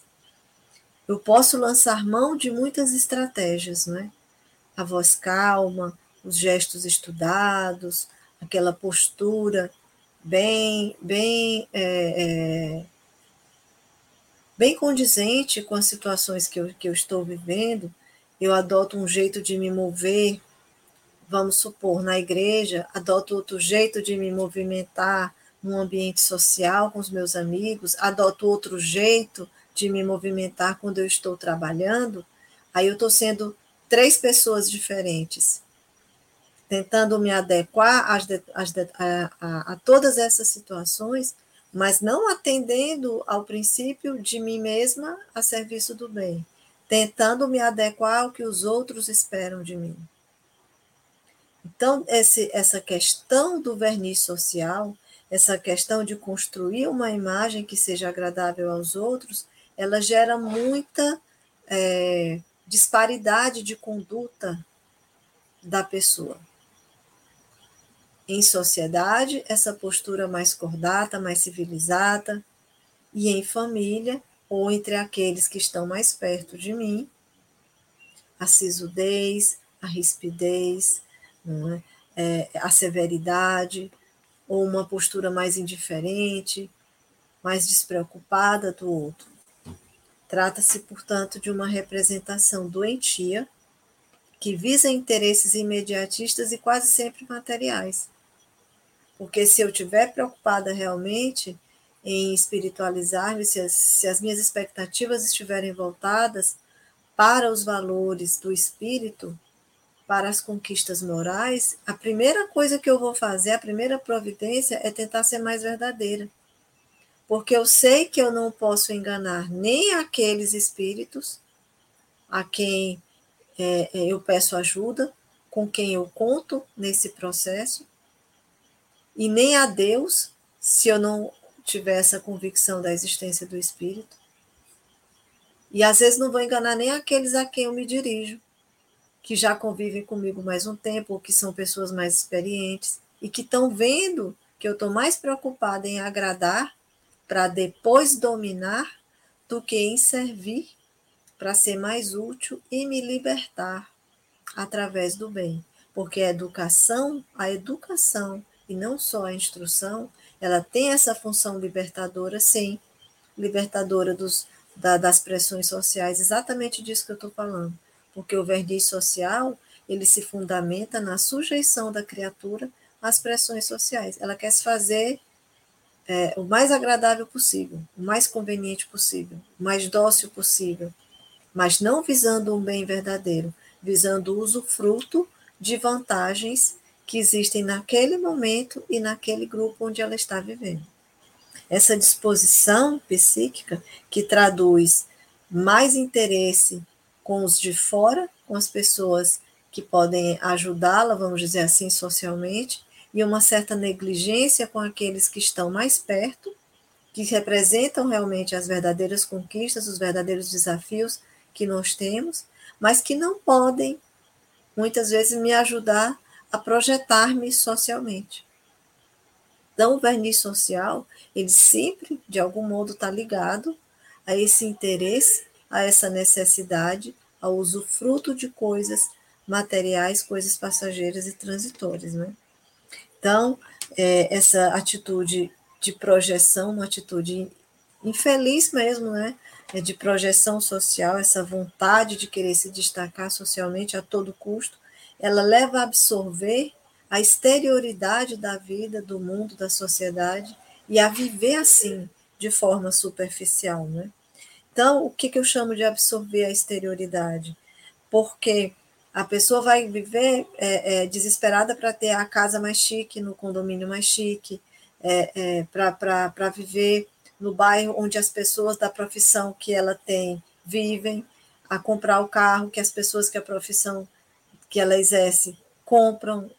eu posso lançar mão de muitas estratégias, não é? A voz calma, os gestos estudados, aquela postura bem, bem, é, é, bem condizente com as situações que eu, que eu estou vivendo. Eu adoto um jeito de me mover vamos supor, na igreja, adoto outro jeito de me movimentar no ambiente social com os meus amigos, adoto outro jeito de me movimentar quando eu estou trabalhando, aí eu estou sendo três pessoas diferentes, tentando me adequar às às a, a, a todas essas situações, mas não atendendo ao princípio de mim mesma a serviço do bem, tentando me adequar ao que os outros esperam de mim. Então, esse, essa questão do verniz social, essa questão de construir uma imagem que seja agradável aos outros, ela gera muita é, disparidade de conduta da pessoa. Em sociedade, essa postura mais cordata, mais civilizada, e em família, ou entre aqueles que estão mais perto de mim, a sisudez, a rispidez, é? É, a severidade, ou uma postura mais indiferente, mais despreocupada do outro. Trata-se, portanto, de uma representação doentia que visa interesses imediatistas e quase sempre materiais. Porque se eu estiver preocupada realmente em espiritualizar-me, se, se as minhas expectativas estiverem voltadas para os valores do espírito, para as conquistas morais, a primeira coisa que eu vou fazer, a primeira providência é tentar ser mais verdadeira. Porque eu sei que eu não posso enganar nem aqueles espíritos a quem é, é eu peço ajuda, com quem eu conto nesse processo, e nem a Deus, se eu não tiver essa convicção da existência do espírito. E às vezes não vou enganar nem aqueles a quem eu me dirijo que já convivem comigo mais um tempo, ou que são pessoas mais experientes, e que estão vendo que eu estou mais preocupada em agradar para depois dominar do que em servir para ser mais útil e me libertar através do bem. Porque a educação, a educação e não só a instrução, ela tem essa função libertadora, sim, libertadora dos, da, das pressões sociais, exatamente disso que eu estou falando porque o verniz social ele se fundamenta na sujeição da criatura às pressões sociais. Ela quer se fazer é, o mais agradável possível, o mais conveniente possível, o mais dócil possível, mas não visando um bem verdadeiro, visando o usufruto de vantagens que existem naquele momento e naquele grupo onde ela está vivendo. Essa disposição psíquica que traduz mais interesse com os de fora, com as pessoas que podem ajudá-la, vamos dizer assim, socialmente, e uma certa negligência com aqueles que estão mais perto, que representam realmente as verdadeiras conquistas, os verdadeiros desafios que nós temos, mas que não podem, muitas vezes, me ajudar a projetar-me socialmente. Então, o verniz social, ele sempre, de algum modo, está ligado a esse interesse a essa necessidade, ao usufruto de coisas materiais, coisas passageiras e transitórias. Né? Então, é, essa atitude de projeção, uma atitude infeliz mesmo, né? É de projeção social, essa vontade de querer se destacar socialmente a todo custo, ela leva a absorver a exterioridade da vida, do mundo, da sociedade e a viver assim, de forma superficial, né? Então, o que, que eu chamo de absorver a exterioridade? Porque a pessoa vai viver é, é, desesperada para ter a casa mais chique, no condomínio mais chique, é, é para viver no bairro onde as pessoas da profissão que ela tem vivem, a comprar o carro que as pessoas que a profissão que ela exerce compram.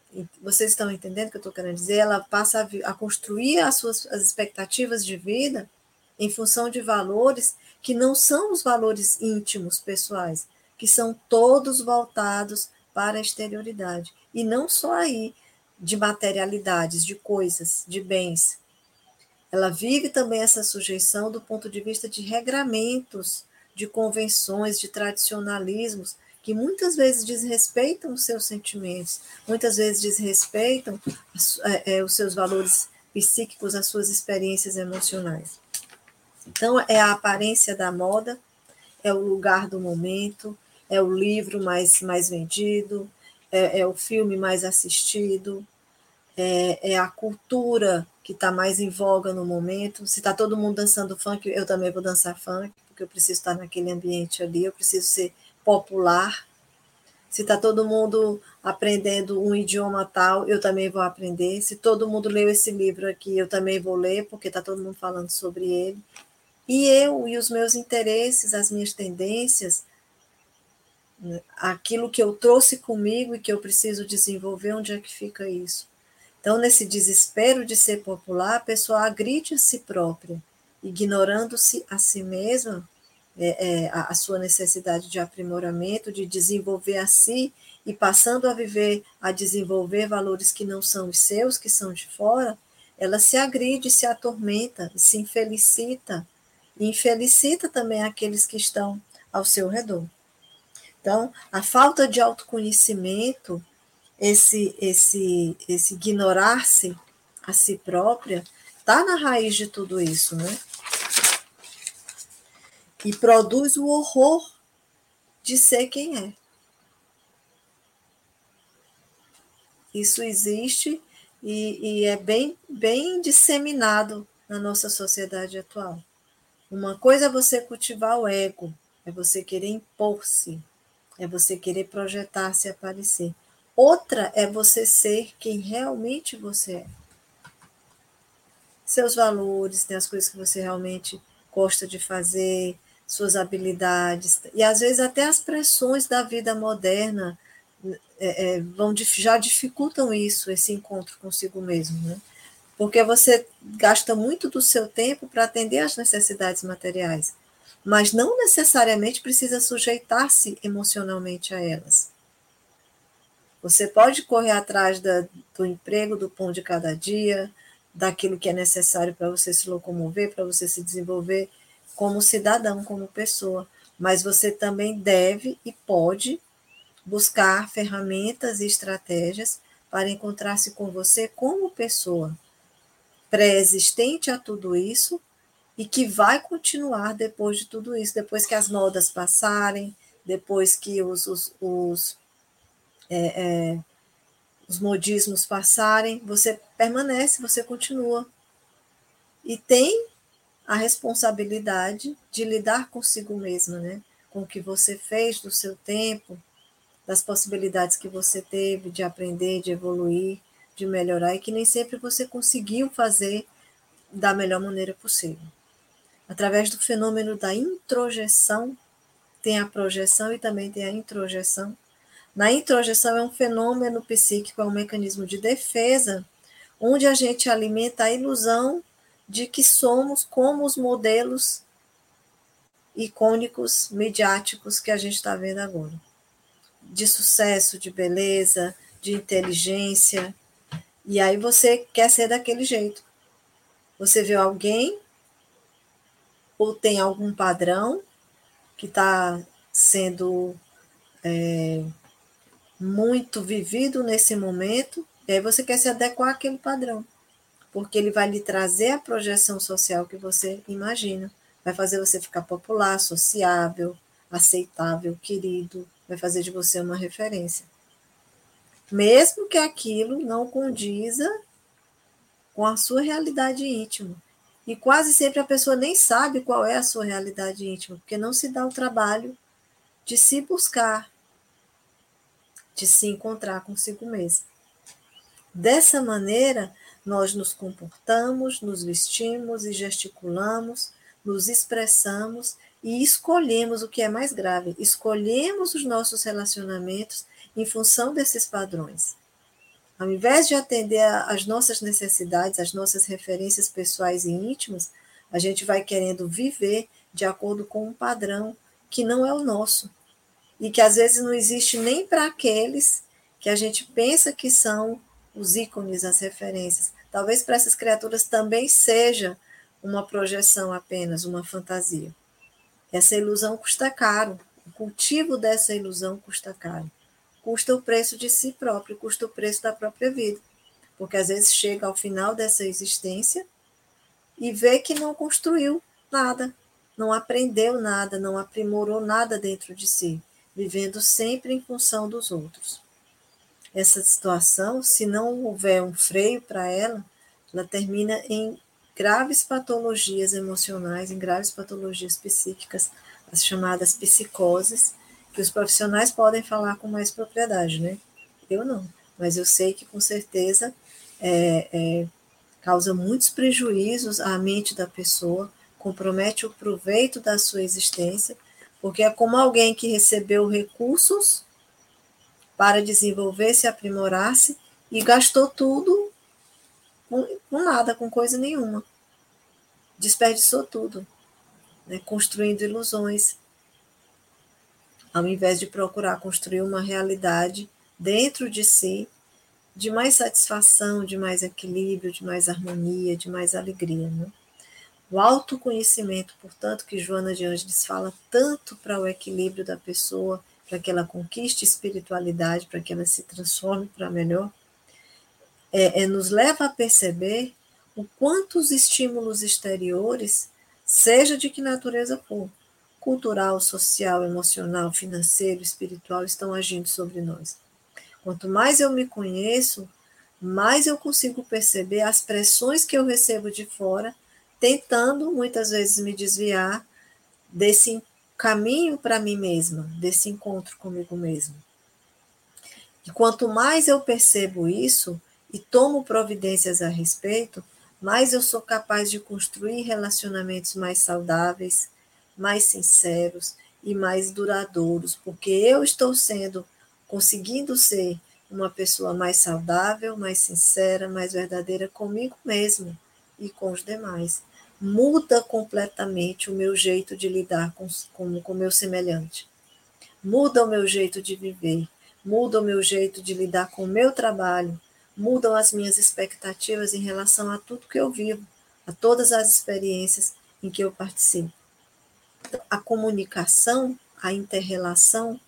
Vocês estão entendendo o que eu estou querendo dizer? Ela passa a, a construir as suas as expectativas de vida em função de valores que não são os valores íntimos pessoais, que são todos voltados para a exterioridade. E não só aí, de materialidades, de coisas, de bens. Ela vive também essa sujeição do ponto de vista de regramentos, de convenções, de tradicionalismos, que muitas vezes desrespeitam os seus sentimentos, muitas vezes desrespeitam é, é, os seus valores psíquicos, as suas experiências emocionais. Então, é a aparência da moda, é o lugar do momento, é o livro mais, mais vendido, é, é o filme mais assistido, é, é a cultura que está mais em voga no momento. Se está todo mundo dançando funk, eu também vou dançar funk, porque eu preciso estar naquele ambiente ali, eu preciso ser popular. Se está todo mundo aprendendo um idioma tal, eu também vou aprender. Se todo mundo leu esse livro aqui, eu também vou ler, porque está todo mundo falando sobre ele. E eu e os meus interesses, as minhas tendências, aquilo que eu trouxe comigo e que eu preciso desenvolver, onde é que fica isso? Então, nesse desespero de ser popular, a pessoa agride a si própria, ignorando-se a si mesma, é, é, a, a sua necessidade de aprimoramento, de desenvolver a si e passando a viver, a desenvolver valores que não são os seus, que são de fora, ela se agride, se atormenta, se infelicita, e infelicita também aqueles que estão ao seu redor. Então, a falta de autoconhecimento, esse, esse, esse ignorar-se a si própria, está na raiz de tudo isso, né? E produz o horror de ser quem é. Isso existe e, e é bem, bem disseminado na nossa sociedade atual. Uma coisa é você cultivar o ego, é você querer impor-se, é você querer projetar-se aparecer. Outra é você ser quem realmente você é. Seus valores, né, as coisas que você realmente gosta de fazer, suas habilidades, e às vezes até as pressões da vida moderna é, é, vão, já dificultam isso, esse encontro consigo mesmo, né? Porque você gasta muito do seu tempo para atender às necessidades materiais. Mas não necessariamente precisa sujeitar-se emocionalmente a elas. Você pode correr atrás da, do emprego, do pão de cada dia, daquilo que é necessário para você se locomover, para você se desenvolver como cidadão, como pessoa, mas você também deve e pode buscar ferramentas e estratégias para encontrar-se com você como pessoa, pré-existente a tudo isso e que vai continuar depois de tudo isso, depois que as modas passarem, depois que os, os, os, é, é, os modismos passarem, você permanece, você continua. E tem a responsabilidade de lidar consigo mesma, né? com o que você fez do seu tempo, das possibilidades que você teve de aprender, de evoluir, de melhorar, e que nem sempre você conseguiu fazer da melhor maneira possível através do fenômeno da introjeção, tem a projeção e também tem a introjeção. Na introjeção é um fenômeno psíquico, é um mecanismo de defesa, onde a gente alimenta a ilusão de que somos como os modelos icônicos, midiáticos que a gente está vendo agora. De sucesso, de beleza, de inteligência. E aí você quer ser daquele jeito. Você vê alguém ou tem algum padrão que está sendo é, muito vivido nesse momento, e aí você quer se adequar àquele padrão, porque ele vai lhe trazer a projeção social que você imagina, vai fazer você ficar popular, sociável, aceitável, querido, vai fazer de você uma referência. Mesmo que aquilo não condiza com a sua realidade íntima. E quase sempre a pessoa nem sabe qual é a sua realidade íntima, porque não se dá o trabalho de se buscar, de se encontrar consigo mesmo. Dessa maneira, nós nos comportamos, nos vestimos e gesticulamos, nos expressamos e escolhemos o que é mais grave, escolhemos os nossos relacionamentos em função desses padrões. Ao invés de atender às nossas necessidades, às nossas referências pessoais e íntimas, a gente vai querendo viver de acordo com um padrão que não é o nosso e que às vezes não existe nem para aqueles que a gente pensa que são os ícones, as referências. Talvez para essas criaturas também seja uma projeção apenas, uma fantasia. Essa ilusão custa caro. O cultivo dessa ilusão custa caro. Custa o preço de si próprio, custa o preço da própria vida. Porque às vezes chega ao final dessa existência e vê que não construiu nada, não aprendeu nada, não aprimorou nada dentro de si, vivendo sempre em função dos outros. Essa situação, se não houver um freio para ela, ela termina em graves patologias emocionais, em graves patologias psíquicas, as chamadas psicoses, que os profissionais podem falar com mais propriedade, né? Eu não, mas eu sei que com certeza é, é, causa muitos prejuízos à mente da pessoa, compromete o proveito da sua existência, porque é como alguém que recebeu recursos para desenvolver-se, aprimorar-se e gastou tudo com, com, nada, com coisa nenhuma. Desperdiçou tudo, né? construindo ilusões, ao invés de procurar construir uma realidade dentro de si de mais satisfação, de mais equilíbrio, de mais harmonia, de mais alegria. Né? O autoconhecimento, portanto, que Joana de Ângeles fala tanto para o equilíbrio da pessoa, para que ela conquiste espiritualidade, para que ela se transforme para melhor, é, é, nos leva a perceber o quanto os estímulos exteriores, seja de que natureza for, cultural, social, emocional, financeiro, espiritual, estão agindo sobre nós. Quanto mais eu me conheço, mais eu consigo perceber as pressões que eu recebo de fora, tentando muitas vezes me desviar desse caminho para mim mesma, desse encontro comigo mesma. E quanto mais eu percebo isso e tomo providências a respeito, mais eu sou capaz de construir relacionamentos mais saudáveis, mais sinceros e mais duradouros, porque eu estou sendo conseguindo ser uma pessoa mais saudável, mais sincera, mais verdadeira comigo mesmo e com os demais. Muda completamente o meu jeito de lidar com o meu semelhante. Muda o meu jeito de viver, muda o meu jeito de lidar com o meu trabalho, mudam as minhas expectativas em relação a tudo que eu vivo, a todas as experiências em que eu participo. A comunicação, a interrelação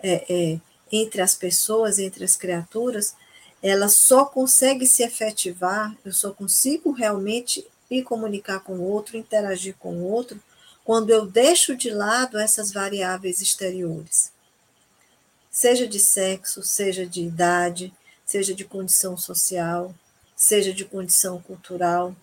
é, é, entre as pessoas, entre as criaturas, ela só consegue se efetivar, eu só consigo realmente me comunicar com o outro, interagir com o outro, quando eu deixo de lado essas variáveis exteriores. Seja de sexo, seja de idade, seja de condição social, seja de condição cultural.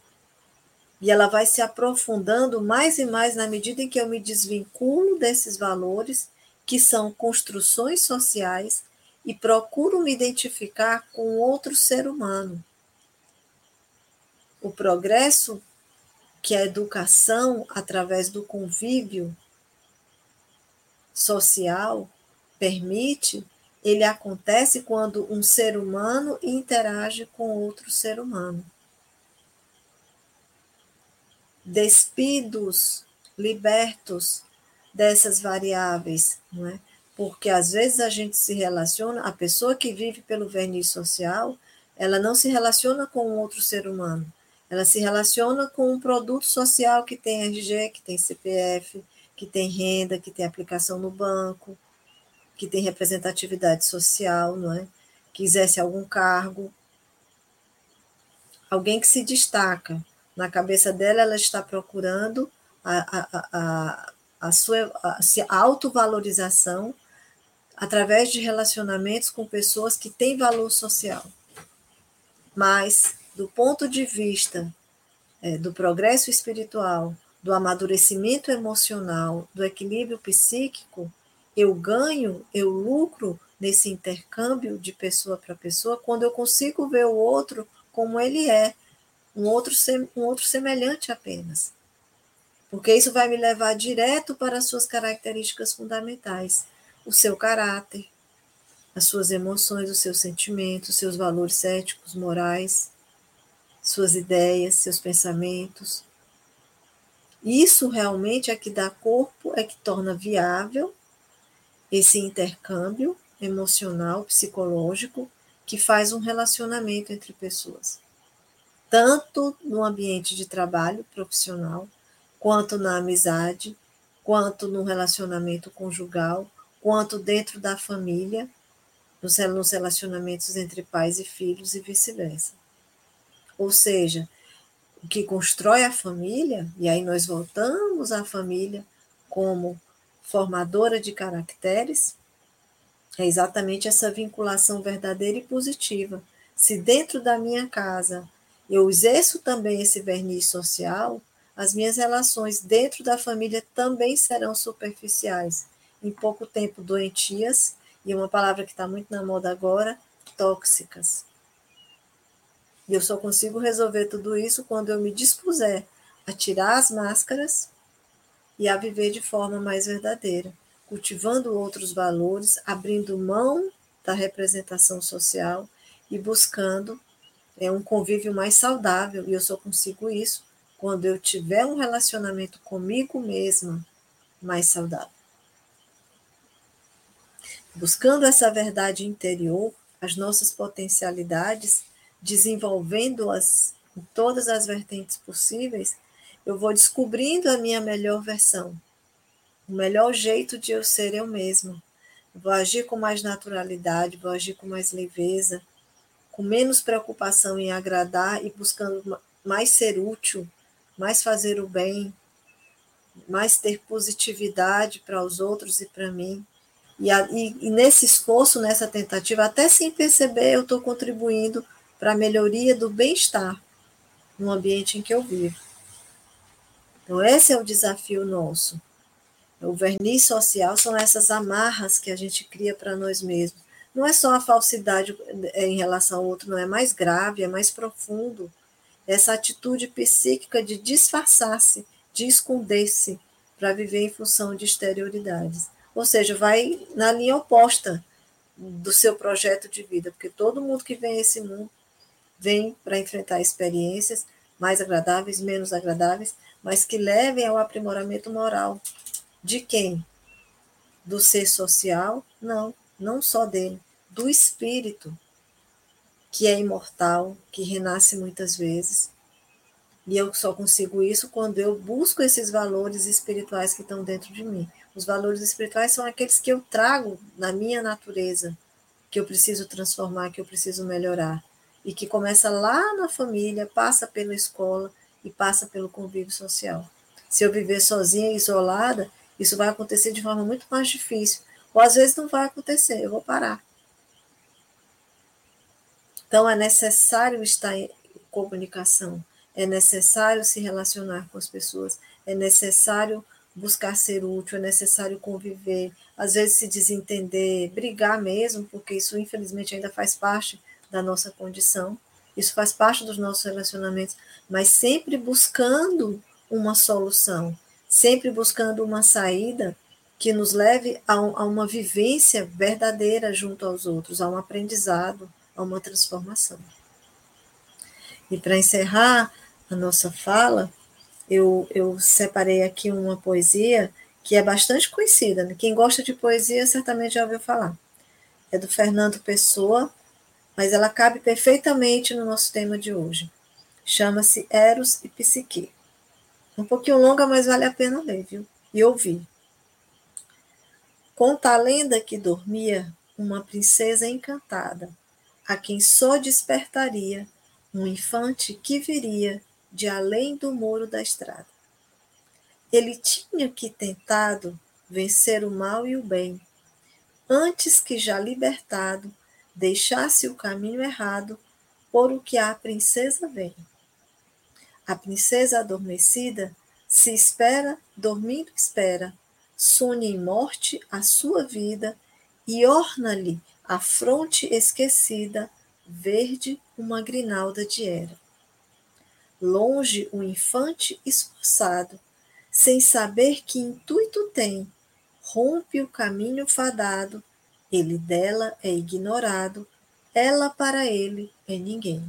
E ela vai se aprofundando mais e mais na medida em que eu me desvinculo desses valores que são construções sociais e procuro me identificar com outro ser humano. O progresso que a educação, através do convívio social, permite, ele acontece quando um ser humano interage com outro ser humano. Despidos, libertos dessas variáveis, não é? Porque às vezes a gente se relaciona, a pessoa que vive pelo verniz social, ela não se relaciona com outro ser humano. Ela se relaciona com um produto social que tem RG, que tem CPF, que tem renda, que tem aplicação no banco, que tem representatividade social, não é? Que exerce algum cargo. Alguém que se destaca. Na cabeça dela, ela está procurando a, a, a, a sua a, a autovalorização através de relacionamentos com pessoas que têm valor social. Mas, do ponto de vista é, do progresso espiritual, do amadurecimento emocional, do equilíbrio psíquico, eu ganho, eu lucro nesse intercâmbio de pessoa para pessoa quando eu consigo ver o outro como ele é, um outro, um outro semelhante apenas porque isso vai me levar direto para as suas características fundamentais, o seu caráter, as suas emoções, os seus sentimentos, os seus valores éticos, morais, suas ideias, seus pensamentos. Isso realmente é que dá corpo, é que torna viável esse intercâmbio emocional, psicológico que faz um relacionamento entre pessoas, tanto no ambiente de trabalho profissional, quanto na amizade, quanto no relacionamento conjugal, quanto dentro da família, nos relacionamentos entre pais e filhos e vice-versa. Ou seja, o que constrói a família, e aí nós voltamos à família como formadora de caracteres, é exatamente essa vinculação verdadeira e positiva. Se dentro da minha casa eu exerço também esse verniz social, as minhas relações dentro da família também serão superficiais, em pouco tempo doentias, e uma palavra que está muito na moda agora, tóxicas. E eu só consigo resolver tudo isso quando eu me dispuser a tirar as máscaras e a viver de forma mais verdadeira cultivando outros valores, abrindo mão da representação social e buscando é, um convívio mais saudável. E eu só consigo isso quando eu tiver um relacionamento comigo mesma mais saudável. Buscando essa verdade interior, as nossas potencialidades, desenvolvendo-as em todas as vertentes possíveis, eu vou descobrindo a minha melhor versão, o melhor jeito de eu ser eu mesma. Vou agir com mais naturalidade, vou agir com mais leveza, com menos preocupação em agradar e buscando mais ser útil, mais fazer o bem, mais ter positividade para os outros e para mim. E, e, e, nesse esforço, nessa tentativa, até sem perceber, eu estou contribuindo para a melhoria do bem-estar no ambiente em que eu vivo. Então, esse é o desafio nosso. O verniz social são essas amarras que a gente cria para nós mesmos. Não é só a falsidade é, em relação ao outro, não é mais grave, é mais profundo. Essa atitude psíquica de disfarçar-se, de esconder-se, para viver em função de exterioridades. Ou seja, vai na linha oposta do seu projeto de vida, porque todo mundo que vem a esse mundo vem para enfrentar experiências mais agradáveis, menos agradáveis, mas que levem ao aprimoramento moral, de quem? Do ser social? Não, não só dele, do espírito, que é imortal, que renasce muitas vezes. E eu só consigo isso quando eu busco esses valores espirituais que estão dentro de mim. Os valores espirituais são aqueles que eu trago na minha natureza, que eu preciso transformar, que eu preciso melhorar. E que começa lá na família, passa pela escola e passa pelo convívio social. Se eu viver sozinha, isolada, isso vai acontecer de forma muito mais difícil. Ou às vezes não vai acontecer, eu vou parar. Então é necessário estar em comunicação, é necessário se relacionar com as pessoas, é necessário buscar ser útil, é necessário conviver, às vezes se desentender, brigar mesmo, porque isso infelizmente ainda faz parte da nossa condição, isso faz parte dos nossos relacionamentos, mas sempre buscando uma solução, sempre buscando uma saída que nos leve a, um, a uma vivência verdadeira junto aos outros, a um aprendizado, a uma transformação. E para encerrar a nossa fala, eu, eu separei aqui uma poesia que é bastante conhecida. Né? Quem gosta de poesia certamente já ouviu falar. É do Fernando Pessoa, mas ela cabe perfeitamente no nosso tema de hoje. Chama-se Eros e Psique. Um pouquinho longa, mas vale a pena ler, viu? E ouvir. Conta a lenda que dormia uma princesa encantada, a quem só despertaria um infante que viria de além do muro da estrada. Ele tinha que tentado vencer o mal e o bem, antes que já libertado deixasse o caminho errado por o que a princesa vem. A princesa adormecida se espera, dormindo espera, sonha em morte a sua vida e orna-lhe a fronte esquecida, verde uma grinalda de era. Longe o infante esforçado, sem saber que intuito tem, rompe o caminho fadado, ele dela é ignorado, ela para ele é ninguém.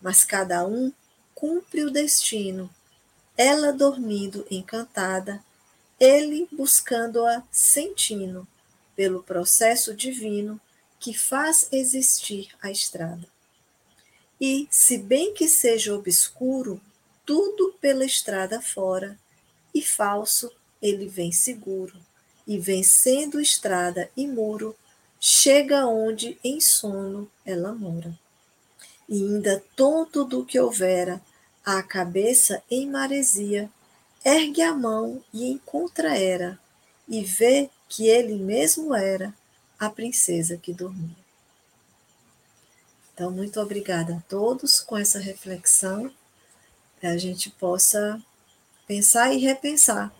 Mas cada um cumpre o destino, ela dormindo encantada, ele buscando-a sentindo, pelo processo divino que faz existir a estrada. E, se bem que seja obscuro, tudo pela estrada fora, e falso ele vem seguro, e vencendo estrada e muro, chega onde em sono ela mora. E ainda tonto do que houvera, a cabeça em maresia, ergue a mão e encontra era, e vê que ele mesmo era a princesa que dormia. Então, muito obrigada a todos com essa reflexão a gente possa pensar e repensar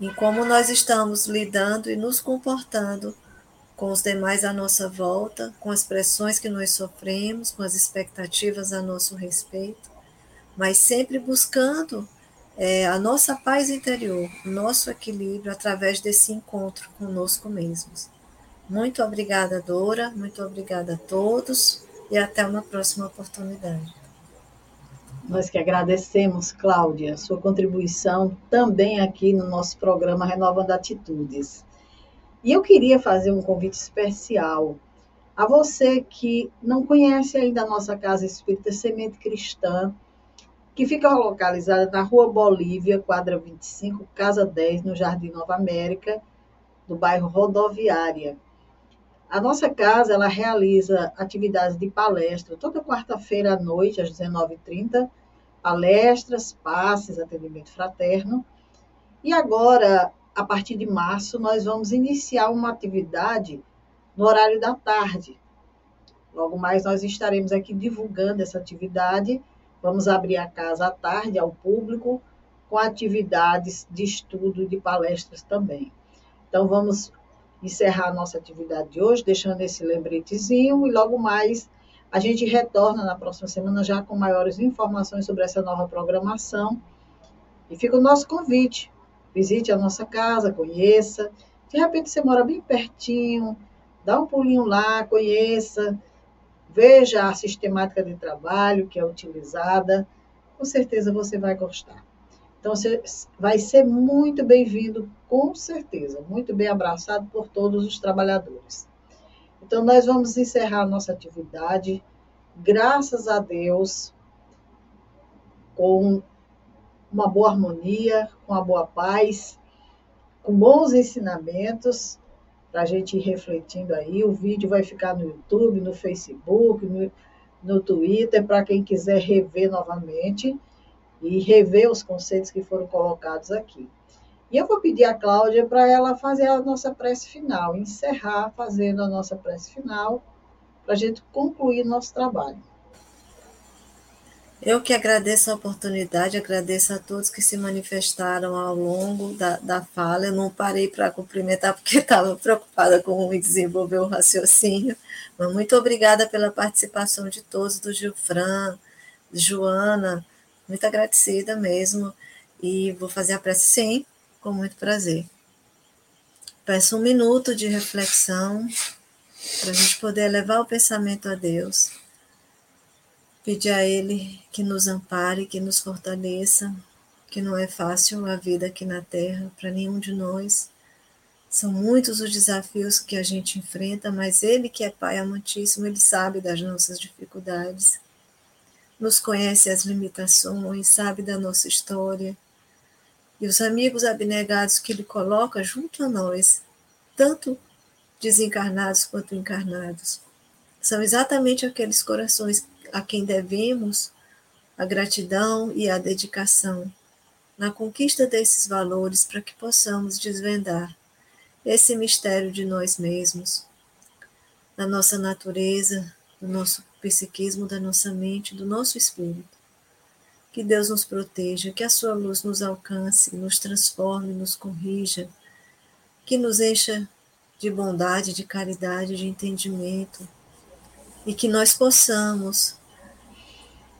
em como nós estamos lidando e nos comportando com os demais à nossa volta, com as pressões que nós sofremos, com as expectativas a nosso respeito, mas sempre buscando é, a nossa paz interior, nosso equilíbrio através desse encontro conosco mesmos. Muito obrigada, Dora, muito obrigada a todos e até uma próxima oportunidade. Nós que agradecemos, Cláudia, sua contribuição também aqui no nosso programa Renovando Atitudes. E eu queria fazer um convite especial a você que não conhece ainda a nossa Casa Espírita Semente Cristã, que fica localizada na Rua Bolívia, quadra 25, Casa 10, no Jardim Nova América, do bairro Rodoviária. A nossa casa ela realiza atividades de palestra toda quarta-feira à noite, às 19h30, palestras, passes, atendimento fraterno. E agora, a partir de março, nós vamos iniciar uma atividade no horário da tarde. Logo mais, nós estaremos aqui divulgando essa atividade. Vamos abrir a casa à tarde ao público, com atividades de estudo e de palestras também. Então, vamos encerrar a nossa atividade de hoje, deixando esse lembretezinho, e logo mais a gente retorna na próxima semana já com maiores informações sobre essa nova programação. E fica o nosso convite. Visite a nossa casa, conheça. De repente você mora bem pertinho, dá um pulinho lá, conheça, veja a sistemática de trabalho que é utilizada. Com certeza você vai gostar. Então, você vai ser muito bem-vindo, com certeza, muito bem abraçado por todos os trabalhadores. Então, nós vamos encerrar a nossa atividade, graças a Deus, com uma boa harmonia, com uma boa paz, com bons ensinamentos, para a gente ir refletindo aí. O vídeo vai ficar no YouTube, no Facebook, no, no Twitter, para quem quiser rever novamente e rever os conceitos que foram colocados aqui. E eu vou pedir a Cláudia para ela fazer a nossa prece final, encerrar fazendo a nossa prece final, para a gente concluir nosso trabalho. Eu que agradeço a oportunidade, agradeço a todos que se manifestaram ao longo da, da fala. Eu não parei para cumprimentar porque estava preocupada com desenvolver o raciocínio, mas muito obrigada pela participação de todos, do Gilfran, Joana, muito agradecida mesmo. E vou fazer a prece sim, com muito prazer. Peço um minuto de reflexão para a gente poder levar o pensamento a Deus. Pedir a Ele que nos ampare, que nos fortaleça, que não é fácil a vida aqui na Terra para nenhum de nós. São muitos os desafios que a gente enfrenta, mas Ele, que é Pai amantíssimo, Ele sabe das nossas dificuldades nos conhece as limitações, sabe da nossa história. E os amigos abnegados que Ele coloca junto a nós, tanto desencarnados quanto encarnados, são exatamente aqueles corações a quem devemos a gratidão e a dedicação na conquista desses valores para que possamos desvendar esse mistério de nós mesmos, da nossa natureza, do nosso psiquismo da nossa mente, do nosso espírito. Que Deus nos proteja, que a sua luz nos alcance, nos transforme, nos corrija, que nos encha de bondade, de caridade, de entendimento, e que nós possamos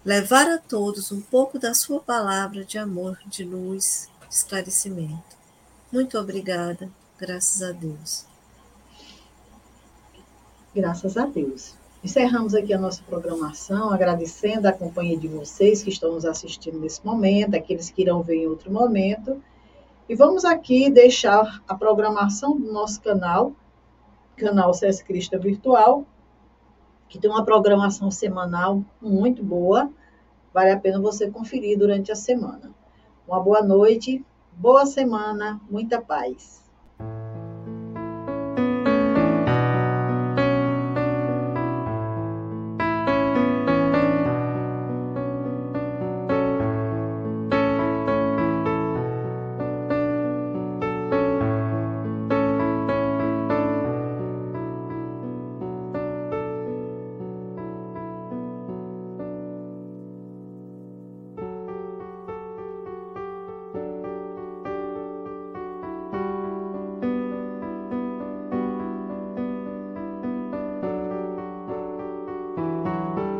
levar a todos um pouco da sua palavra de amor, de luz, de esclarecimento. Muito obrigada, graças a Deus. Graças a Deus. Encerramos aqui a nossa programação, agradecendo a companhia de vocês que estão nos assistindo nesse momento, aqueles que irão ver em outro momento. E vamos aqui deixar a programação do nosso canal canal SES Crista Virtual, que tem uma programação semanal muito boa. Vale a pena você conferir durante a semana. Uma boa noite, boa semana, muita paz.